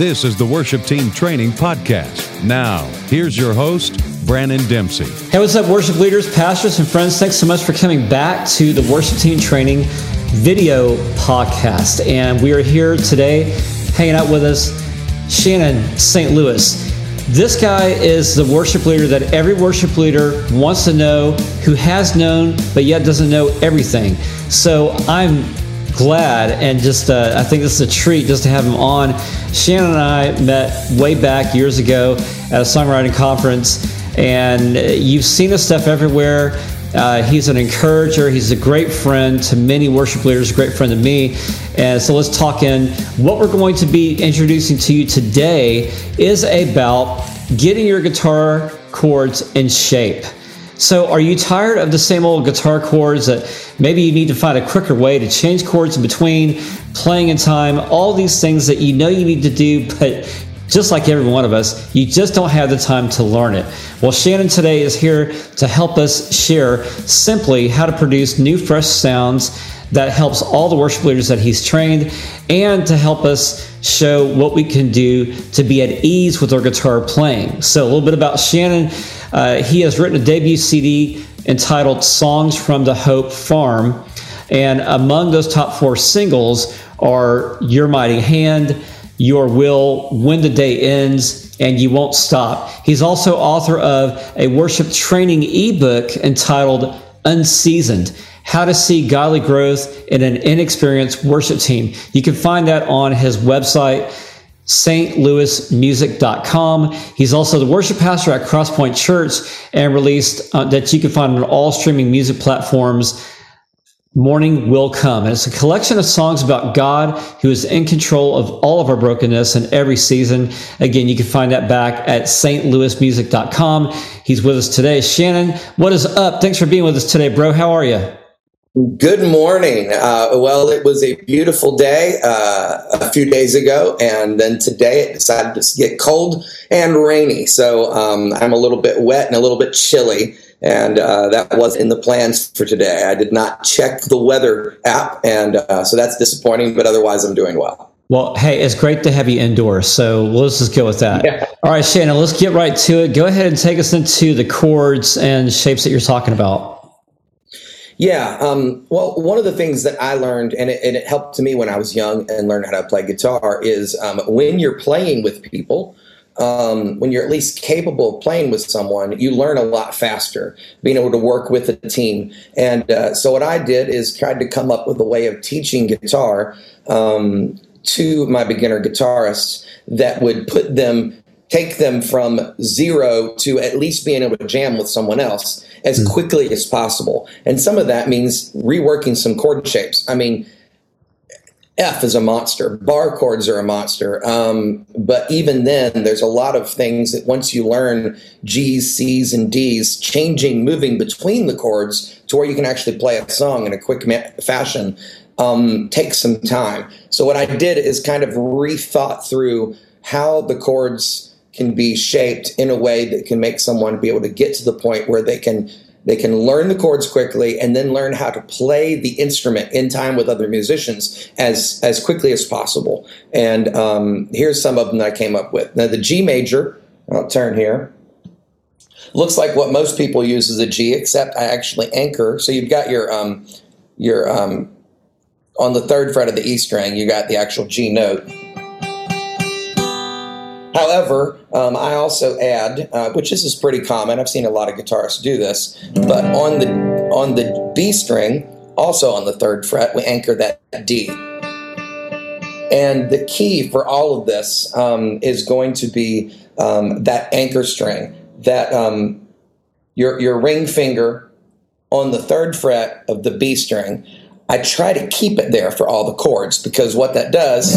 This is the Worship Team Training Podcast. Now, here's your host, Brandon Dempsey. Hey, what's up, worship leaders, pastors, and friends? Thanks so much for coming back to the Worship Team Training video podcast. And we are here today hanging out with us, Shannon St. Louis. This guy is the worship leader that every worship leader wants to know, who has known, but yet doesn't know everything. So I'm glad and just uh, I think this is a treat just to have him on. Shannon and I met way back years ago at a songwriting conference, and you've seen his stuff everywhere. Uh, he's an encourager. He's a great friend to many worship leaders, a great friend to me. And so let's talk in. What we're going to be introducing to you today is about getting your guitar chords in shape. So, are you tired of the same old guitar chords that maybe you need to find a quicker way to change chords in between, playing in time, all these things that you know you need to do, but just like every one of us, you just don't have the time to learn it. Well, Shannon today is here to help us share simply how to produce new, fresh sounds that helps all the worship leaders that he's trained and to help us show what we can do to be at ease with our guitar playing. So, a little bit about Shannon. Uh, he has written a debut CD entitled Songs from the Hope Farm. And among those top four singles are Your Mighty Hand, Your Will, When the Day Ends, and You Won't Stop. He's also author of a worship training ebook entitled Unseasoned How to See Godly Growth in an Inexperienced Worship Team. You can find that on his website stlouismusic.com. He's also the worship pastor at Crosspoint Church and released uh, that you can find on all streaming music platforms. Morning Will Come. And it's a collection of songs about God who is in control of all of our brokenness in every season. Again, you can find that back at stlouismusic.com. He's with us today. Shannon, what is up? Thanks for being with us today, bro. How are you? Good morning. Uh, well, it was a beautiful day uh, a few days ago, and then today it decided to get cold and rainy. So um, I'm a little bit wet and a little bit chilly, and uh, that was in the plans for today. I did not check the weather app, and uh, so that's disappointing, but otherwise I'm doing well. Well, hey, it's great to have you indoors. So let's just go with that. Yeah. All right, Shannon, let's get right to it. Go ahead and take us into the chords and shapes that you're talking about. Yeah. Um, well, one of the things that I learned, and it, and it, helped to me when I was young and learned how to play guitar, is um, when you're playing with people, um, when you're at least capable of playing with someone, you learn a lot faster, being able to work with a team. And uh, so, what I did is tried to come up with a way of teaching guitar um, to my beginner guitarists that would put them take them from zero to at least being able to jam with someone else as mm. quickly as possible. And some of that means reworking some chord shapes. I mean, F is a monster. Bar chords are a monster. Um, but even then, there's a lot of things that once you learn G's, C's, and D's, changing, moving between the chords to where you can actually play a song in a quick ma- fashion um, takes some time. So what I did is kind of rethought through how the chords can be shaped in a way that can make someone be able to get to the point where they can they can learn the chords quickly and then learn how to play the instrument in time with other musicians as as quickly as possible. And um, here's some of them that I came up with. Now the G major, I'll turn here. Looks like what most people use is a G, except I actually anchor. So you've got your um, your um, on the third fret of the E string, you got the actual G note. However, um, I also add, uh, which this is pretty common. I've seen a lot of guitarists do this, but on the on the B string, also on the third fret, we anchor that D. And the key for all of this um, is going to be um, that anchor string, that um, your your ring finger on the third fret of the B string. I try to keep it there for all the chords because what that does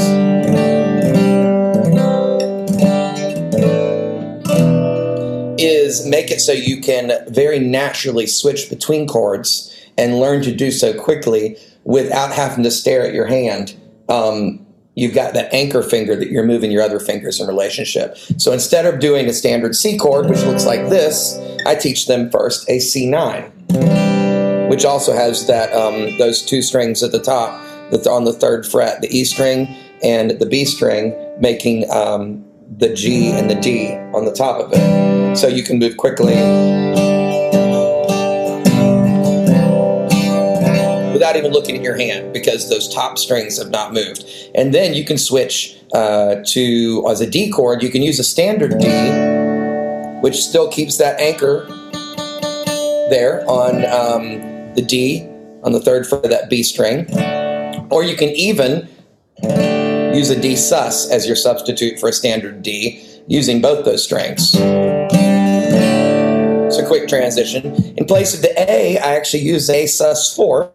is make it so you can very naturally switch between chords and learn to do so quickly without having to stare at your hand. Um, you've got that anchor finger that you're moving your other fingers in relationship. So instead of doing a standard C chord, which looks like this, I teach them first a C9, which also has that um, those two strings at the top that's on the third fret, the E string and the B string making um, the G and the D on the top of it. So you can move quickly without even looking at your hand because those top strings have not moved. And then you can switch uh, to, as a D chord, you can use a standard D, which still keeps that anchor there on um, the D on the third fret of that B string. Or you can even use a D sus as your substitute for a standard D using both those strings. It's a quick transition. In place of the A, I actually use A sus 4.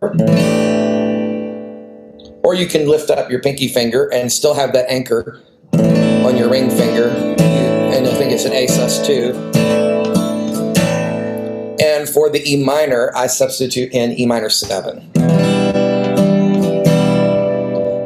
Or you can lift up your pinky finger and still have that anchor on your ring finger. And I think it's an A sus 2. And for the E minor, I substitute in E minor 7.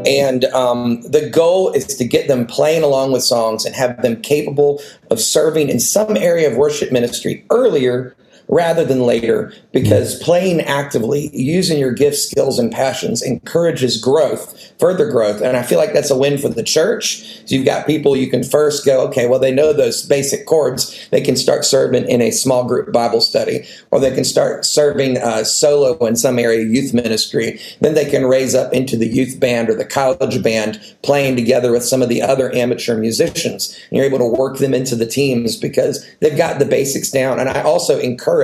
And um, the goal is to get them playing along with songs and have them capable of serving in some area of worship ministry earlier rather than later because playing actively, using your gifts, skills, and passions encourages growth, further growth. And I feel like that's a win for the church. So you've got people you can first go, okay, well, they know those basic chords. They can start serving in a small group Bible study, or they can start serving uh, solo in some area youth ministry. Then they can raise up into the youth band or the college band, playing together with some of the other amateur musicians. And you're able to work them into the teams because they've got the basics down. And I also encourage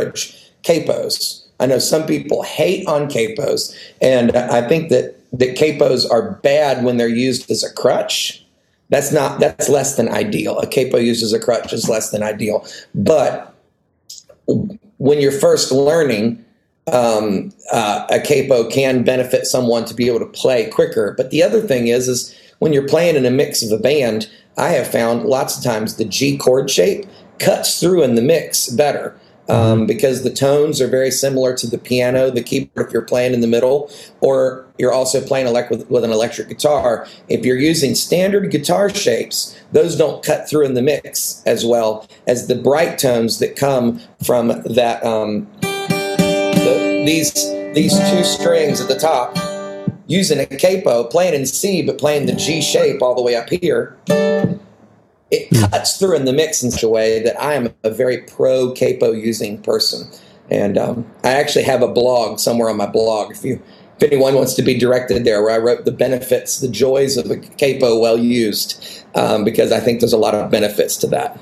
capos. I know some people hate on capos, and I think that that capos are bad when they're used as a crutch. That's not that's less than ideal. A capo used as a crutch is less than ideal. But when you're first learning, um, uh, a capo can benefit someone to be able to play quicker. But the other thing is, is when you're playing in a mix of a band, I have found lots of times the G chord shape cuts through in the mix better um, because the tones are very similar to the piano, the keyboard if you're playing in the middle, or you're also playing elect- with, with an electric guitar. If you're using standard guitar shapes, those don't cut through in the mix as well as the bright tones that come from that. Um, the, these these two strings at the top, using a capo, playing in C but playing the G shape all the way up here it hmm. cuts through in the mix in such a way that I am a very pro capo using person. And um, I actually have a blog somewhere on my blog. If you, if anyone wants to be directed there, where I wrote the benefits, the joys of a capo well used, um, because I think there's a lot of benefits to that.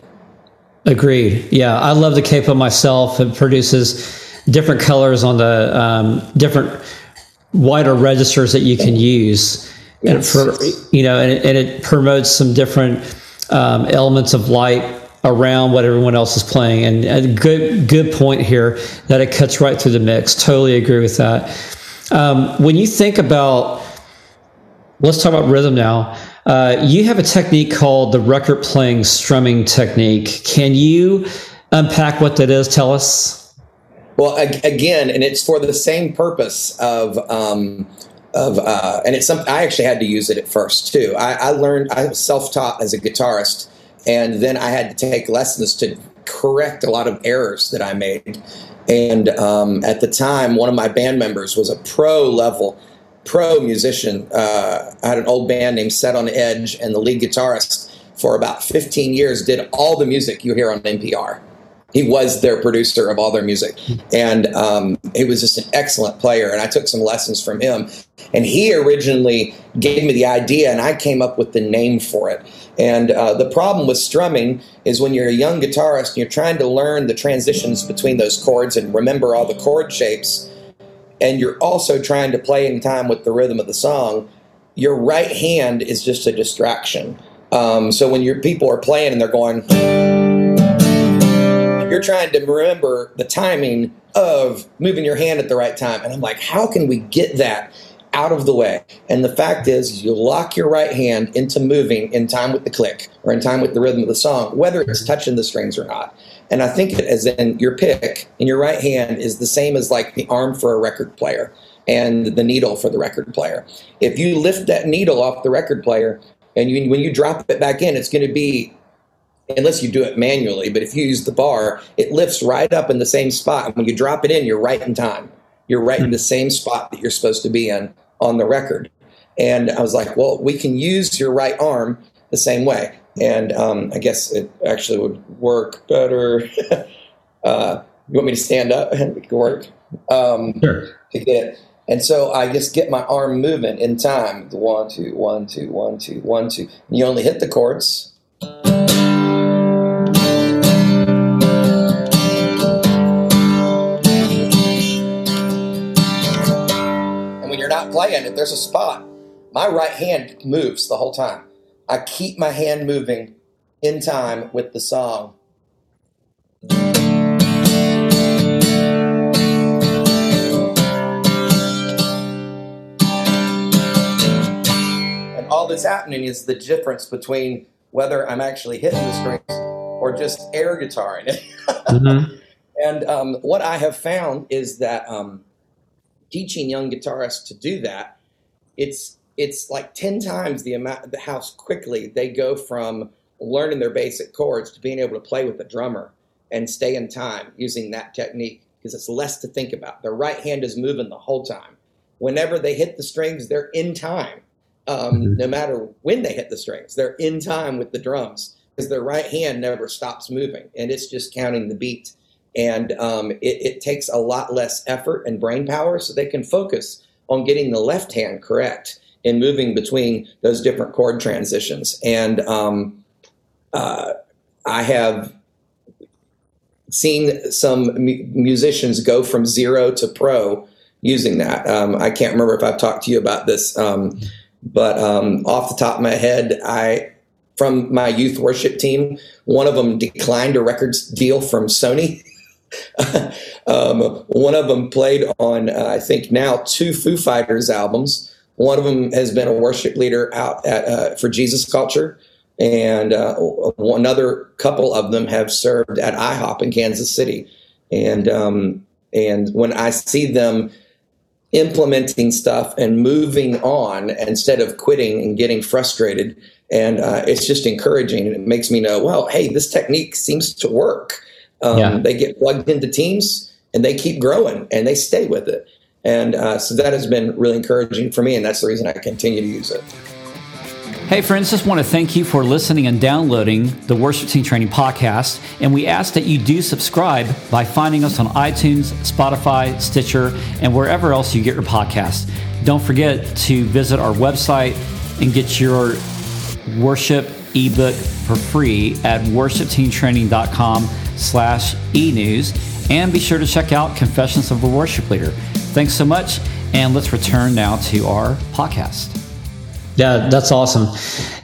Agreed. Yeah, I love the capo myself. It produces different colors on the um, different wider registers that you can use, yes. and for you know, and, and it promotes some different um, elements of light around what everyone else is playing. And a good good point here that it cuts right through the mix. Totally agree with that. Um, when you think about, let's talk about rhythm now. Uh, you have a technique called the record playing strumming technique. Can you unpack what that is? Tell us. Well, again, and it's for the same purpose of um, of uh, and it's something I actually had to use it at first too. I, I learned I was self taught as a guitarist, and then I had to take lessons to correct a lot of errors that I made. And um, at the time, one of my band members was a pro level pro musician. Uh, I had an old band named Set on Edge, and the lead guitarist for about 15 years did all the music you hear on NPR he was their producer of all their music, and um, he was just an excellent player. And I took some lessons from him. And he originally gave me the idea, and I came up with the name for it. And uh, the problem with strumming is when you're a young guitarist and you're trying to learn the transitions between those chords and remember all the chord shapes, and you're also trying to play in time with the rhythm of the song, your right hand is just a distraction. Um, so when your people are playing and they're going, you're mm. trying to remember the timing of moving your hand at the right time. And I'm like, how can we get that out of the way? And the fact is, you lock your right hand into moving in time with the click or in time with the rhythm of the song, whether it's touching the strings or not. And I think it as in your pick in your right hand is the same as like the arm for a record player and the needle for the record player. If you lift that needle off the record player and you, when you drop it back in, it's going to be unless you do it manually. But if you use the bar, it lifts right up in the same spot. And when you drop it in, you're right in time. You're right in the same spot that you're supposed to be in on the record. And I was like, well, we can use your right arm the same way. And um, I guess it actually would work better. uh, you want me to stand up and work? Um, sure. To get it. and so I just get my arm moving in time. The one, two, one, two, one, two, one, two. And you only hit the chords. Playing, if there's a spot, my right hand moves the whole time. I keep my hand moving in time with the song. And all that's happening is the difference between whether I'm actually hitting the strings or just air guitaring it. mm-hmm. And um, what I have found is that um, teaching young guitarists to do that, it's it's like ten times the amount the how quickly they go from learning their basic chords to being able to play with a drummer and stay in time using that technique because it's less to think about. Their right hand is moving the whole time. Whenever they hit the strings, they're in time um, mm-hmm. no matter when they hit the strings. They're in time with the drums because their right hand never stops moving and it's just counting the beat. And um, it, it, takes a lot less effort and brain power so they can focus on getting the left hand correct in moving between those different chord transitions. And um, uh, I have seen some mu- musicians go from zero to pro using that. Um, I can't remember if I've talked to you about this. Um, but um, off the top of my head, I from my youth worship team, one of them declined a records deal from Sony. um, one of them played on, uh, I think now two Foo Fighters albums. One of them has been a worship leader out at uh, for Jesus Culture, and uh, another couple of them have served at IHOP in Kansas City. And um, and when I see them implementing stuff and moving on instead of quitting and getting frustrated. And uh, it's just encouraging. It makes me know, well, hey, this technique seems to work. Um, yeah. They get plugged into teams and they keep growing and they stay with it. And uh, so that has been really encouraging for me. And that's the reason I continue to use it. Hey, friends, just want to thank you for listening and downloading the Worship Team Training Podcast. And we ask that you do subscribe by finding us on iTunes, Spotify, Stitcher, and wherever else you get your podcast. Don't forget to visit our website and get your worship ebook for free at worshipteamtraining.com slash e-news. And be sure to check out Confessions of a Worship Leader. Thanks so much, and let's return now to our podcast. Yeah, that's awesome.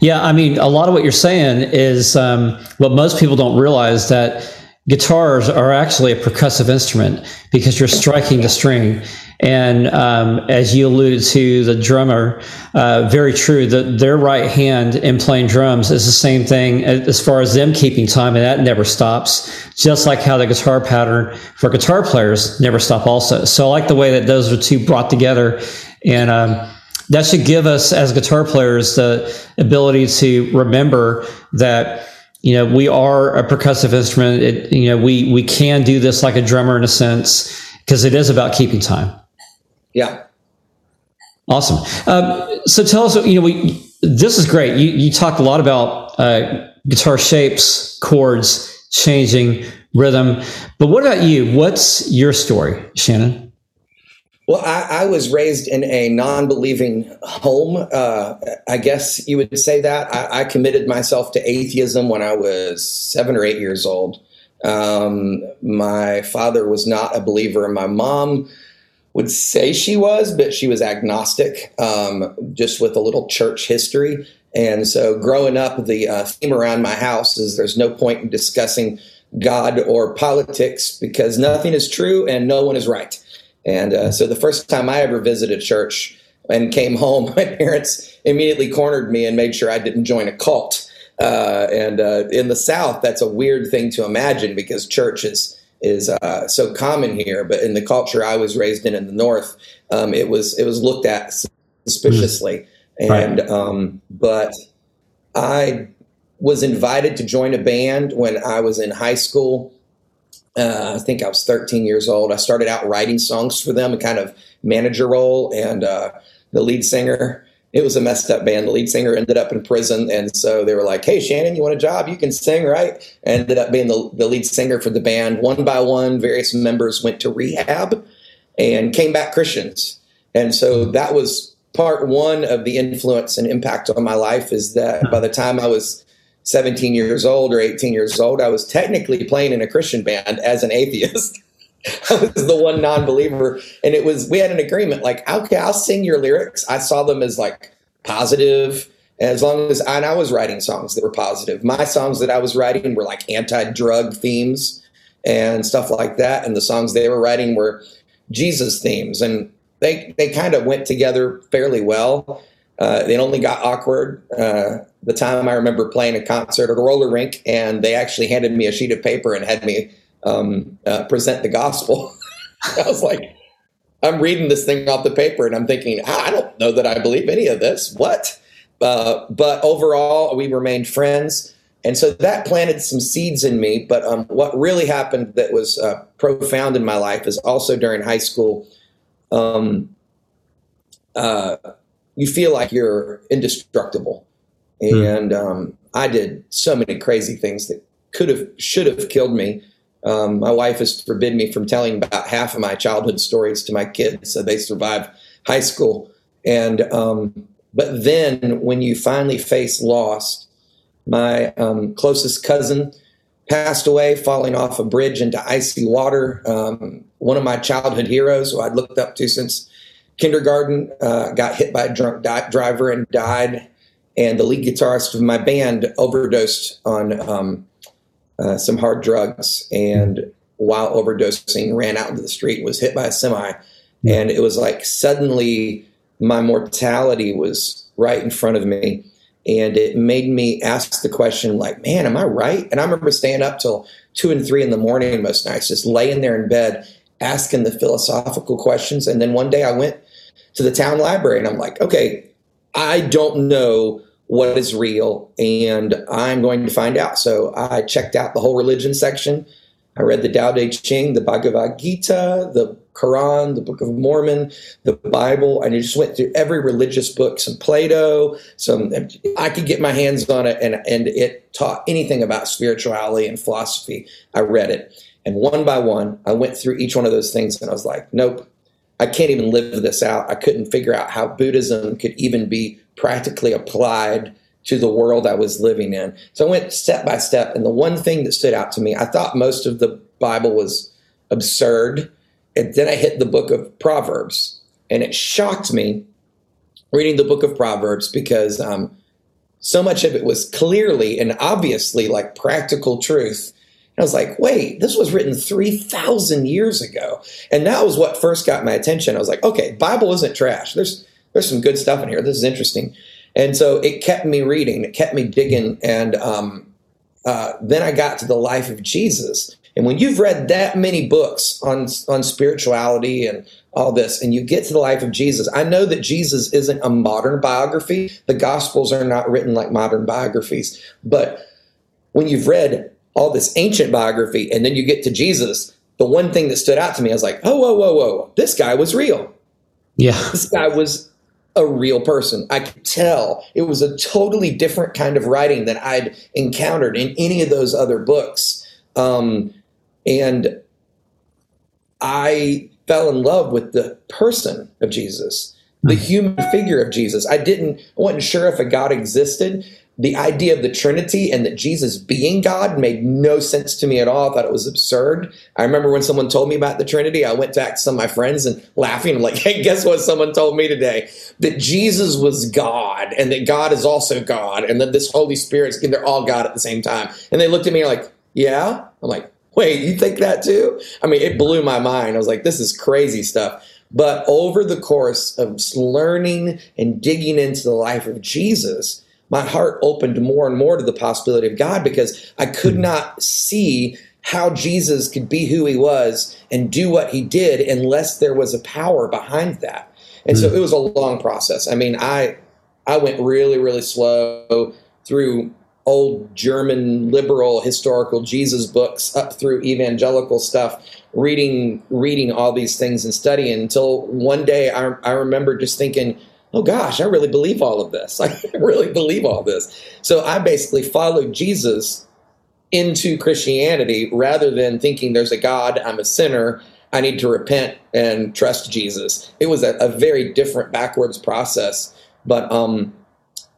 Yeah, I mean, a lot of what you're saying is um, what most people don't realize that guitars are actually a percussive instrument because you're striking the string. And um, as you alluded to, the drummer, uh, very true, that their right hand in playing drums is the same thing as far as them keeping time, and that never stops, just like how the guitar pattern for guitar players never stop also. So I like the way that those are two brought together. And um, that should give us as guitar players the ability to remember that you know we are a percussive instrument. It, you know we we can do this like a drummer in a sense because it is about keeping time. Yeah. Awesome. Um, so tell us you know we this is great. You you talked a lot about uh, guitar shapes chords changing rhythm. But what about you? What's your story shannon well, I, I, was raised in a non-believing home. Uh, I guess you would say that. I, I, committed myself to atheism when I was seven or eight years old. Um, my father was not a believer. And my mom would say she was, but she was agnostic, um, just with a little church history. And so, growing up, the uh, theme around my house is there's no point in discussing God or politics because nothing is true and no one is right. And uh, so the first time I ever visited church and came home, my parents immediately cornered me and made sure I didn't join a cult. Uh, and uh, in the South, that's a weird thing to imagine because church is is uh, so common here. But in the culture I was raised in in the North, um, it was it was looked at suspiciously. Mm. And um, but I was invited to join a band when I was in high school uh, I think I was 13 years old. I started out writing songs for them, a kind of manager role, and uh, the lead singer it was a messed up band. The lead singer ended up in prison, and so they were like, "Hey, Shannon, you want a job? You can sing, right?" Ended up being the, the lead singer for the band. One by one, various members went to rehab and came back Christians, and so that was part one of the influence and impact on my life. Is that by the time I was 17 years old or 18 years old, I was technically playing in a Christian band as an atheist. I was the one non-believer, and it was we had an agreement like, okay, I'll sing your lyrics. I saw them as like positive, as long as and I was writing songs that were positive. My songs that I was writing were like anti-drug themes and stuff like that, and the songs they were writing were Jesus themes, and they they kind of went together fairly well. Uh, it only got awkward uh, the time I remember playing a concert at a roller rink, and they actually handed me a sheet of paper and had me um, uh, present the gospel. I was like, I'm reading this thing off the paper and I'm thinking, I don't know that I believe any of this. What? Uh, but overall, we remained friends. And so that planted some seeds in me. But um, what really happened that was uh, profound in my life is also during high school, um, uh, you feel like you're indestructible. Hmm. And um, I did so many crazy things that could have, should have killed me. Um, my wife has forbidden me from telling about half of my childhood stories to my kids, so they survive high school. And um, but then when you finally face loss, my um, closest cousin passed away, falling off a bridge into icy water. Um, one of my childhood heroes, who I'd looked up to since kindergarten, uh, got hit by a drunk di- driver and died. And the lead guitarist of my band overdosed on um, uh, some hard drugs. And while overdosing ran out into the street was hit by a semi. And it was like suddenly my mortality was right in front of me. And it made me ask the question like man am i right? And i remember staying up till two and three in the morning most nights just laying there in bed asking the philosophical questions. And then one day i went to the town library and i'm like okay i don't know what is real, and I'm going to find out. So I checked out the whole religion section. I read the Tao Te Ching, the Bhagavad Gita, the Quran, the Book of Mormon, the Bible, I just went through every religious book, some Plato, some I could get my hands on it, and and it taught anything about spirituality and philosophy. I read it, and one by one, I went through each one of those things, and I was like, nope, I can't even live this out. I couldn't figure out how Buddhism could even be practically applied to the world I was living in. So I went step by step. And the one thing that stood out to me, I thought most of the Bible was absurd. And then I hit the book of Proverbs. And it shocked me reading the book of Proverbs because um, so much of it was clearly and obviously like practical truth. I was like, wait, this was written 3,000 years ago. And that was what first got my attention. I was like, okay, Bible isn't trash. There's there's some good stuff in here. This is interesting. And so it kept me reading, it kept me digging. And um, uh, then I got to the life of Jesus. And when you've read that many books on, on spirituality and all this, and you get to the life of Jesus, I know that Jesus isn't a modern biography. The Gospels are not written like modern biographies. But when you've read all this ancient biography and then you get to Jesus, the one thing that stood out to me, I was like, oh, whoa, whoa, whoa, this guy was real. Yeah. This guy was a real person. I could tell it was a totally different kind of writing than I'd encountered in any of those other books. Um, and I fell in love with the person of Jesus, the hmm. human figure of Jesus. I didn't, I wasn't sure if a God existed, the idea of the Trinity and that Jesus being God made no sense to me at all. I thought it was absurd. I remember when someone told me about the Trinity, I went back to some of my friends and laughing. I'm like, hey, guess what someone told me today? That Jesus was God and that God is also God and that this Holy Spirit, they're all God at the same time. And they looked at me like, yeah? I'm like, wait, you think that too? I mean, it blew my mind. I was like, this is crazy stuff. But over the course of learning and digging into the life of Jesus, my heart opened more and more to the possibility of God because I could hmm. not see how Jesus could be who he was and do what he did unless there was a power behind that. And so hmm. it was a long process. I mean, I I went really really slow through old German liberal historical Jesus books up through evangelical stuff, reading reading all these things and studying until one day I, I remember just thinking, oh gosh, I really believe all of this. I really believe all this. So I basically followed Jesus into Christianity rather than thinking there's a God, I'm a sinner, I need to repent and trust Jesus. It was a, a very different backwards process. But um,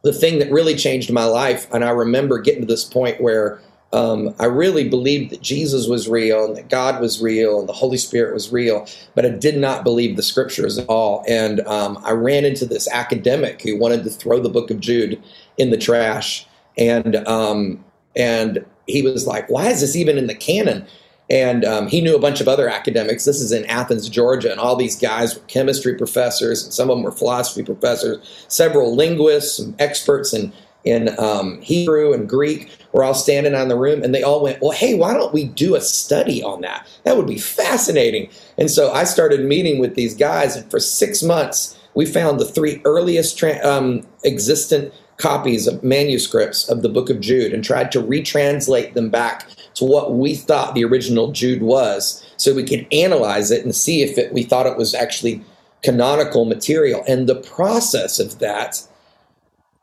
the thing that really changed my life, and I remember getting to this point where um, I really believed that Jesus was real and that God was real and the Holy Spirit was real, but I did not believe the scriptures at all. And um, I ran into this academic who wanted to throw the book of Jude in the trash. And, um, and he was like, why is this even in the canon? And um, he knew a bunch of other academics. This is in Athens, Georgia, and all these guys were chemistry professors, and some of them were philosophy professors. Several linguists, some experts in in um, Hebrew and Greek were all standing on the room, and they all went, "Well, hey, why don't we do a study on that? That would be fascinating." And so I started meeting with these guys, and for six months, we found the three earliest tra- um, existent copies of manuscripts of the Book of Jude and tried to retranslate them back to what we thought the original Jude was so we could analyze it and see if it, we thought it was actually canonical material. And the process of that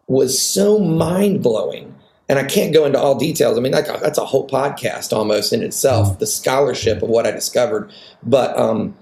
was so mind blowing. And I can't go into all details. I mean, that, that's a whole podcast almost in itself, the scholarship of what I discovered. But um,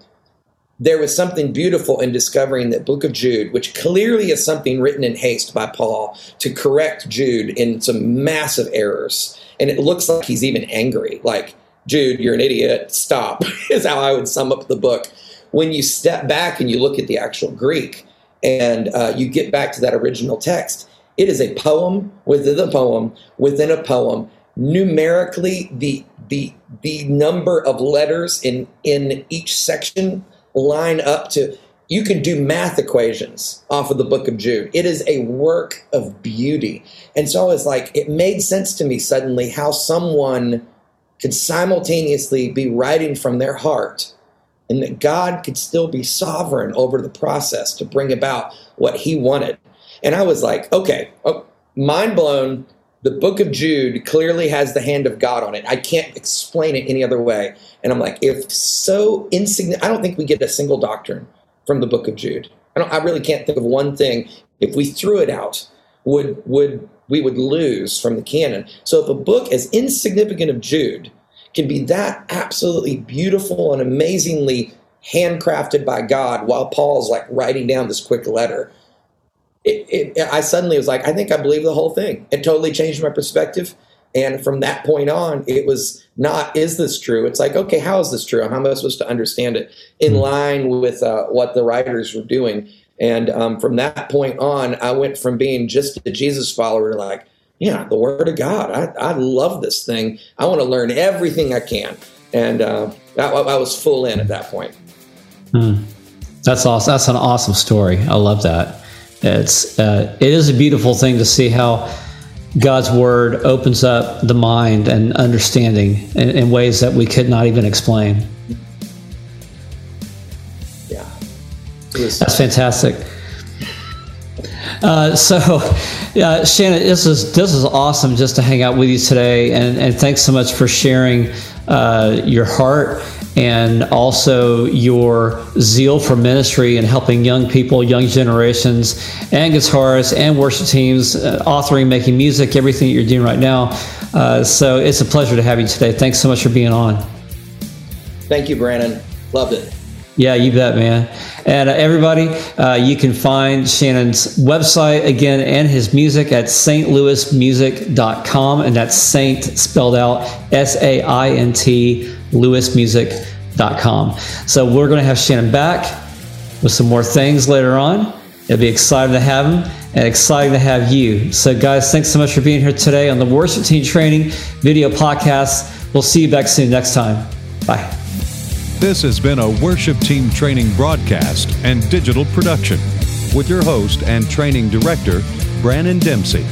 there was something beautiful in discovering that book of Jude, which clearly is something written in haste by Paul to correct Jude in some massive errors. And it looks like he's even angry. Like, Jude, you're an idiot. Stop, is how I would sum up the book. When you step back and you look at the actual Greek and uh, you get back to that original text, it is a poem within a poem within a poem. Numerically, the the the number of letters in in each section line up to you can do math equations off of the book of Jude. It is a work of beauty. And so I was like, it made sense to me suddenly how someone could simultaneously be writing from their heart and that God could still be sovereign over the process to bring about what he wanted. And I was like, okay, oh, mind blown. The book of Jude clearly has the hand of God on it. I can't explain it any other way. And I'm like, if so insignificant, I don't think we get a single doctrine from the book of Jude. I. I really can't think of one thing. If we threw it out, would would we would lose from the canon? So if a book as insignificant of Jude can be that absolutely beautiful and amazingly handcrafted by God, while Paul's like writing down this quick letter, it, it, I suddenly was like, I think I believe the whole thing. It totally changed my perspective. And from that point on, it was not, is this true? It's like, okay, how is this true? How am I supposed to understand it in hmm. line with uh, what the writers were doing? And um, from that point on, I went from being just a Jesus follower like, yeah, the Word of God. I, I love this thing. I want to learn everything I can. And uh, I, I, was full in at that point. Hmm. That's awesome. That's an awesome story. I love that. It's uh, it is a beautiful thing to see how God's word opens up the mind and understanding in, in ways that we could not even explain. Yeah, that's fantastic. Uh, so, yeah, Shannon, this is this is awesome just to hang out with you today, and and thanks so much for sharing uh, your heart and also your zeal for ministry and helping young people, young generations, and guitarists and worship teams, uh, authoring, making music, everything that you're doing right now. Uh, so it's a pleasure to have you today. Thanks so much for being on. Thank you, Brandon. Loved it. Yeah, you bet, man. And uh, everybody, uh, you can find Shannon's website again and his music at stlouismusic.com. And that's Saint spelled out S A I N T louismusic.com. So we're going to have Shannon back with some more things later on. It'll be exciting to have him and exciting to have you. So, guys, thanks so much for being here today on the Worship Team Training video podcast. We'll see you back soon next time. Bye. This has been a Worship Team Training broadcast and digital production with your host and training director, Brandon Dempsey.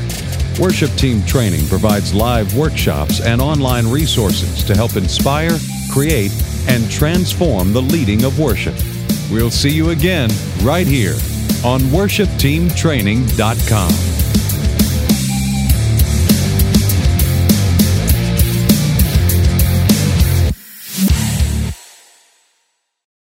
Worship Team Training provides live workshops and online resources to help inspire, create, and transform the leading of worship. We'll see you again right here on worshipteamtraining.com.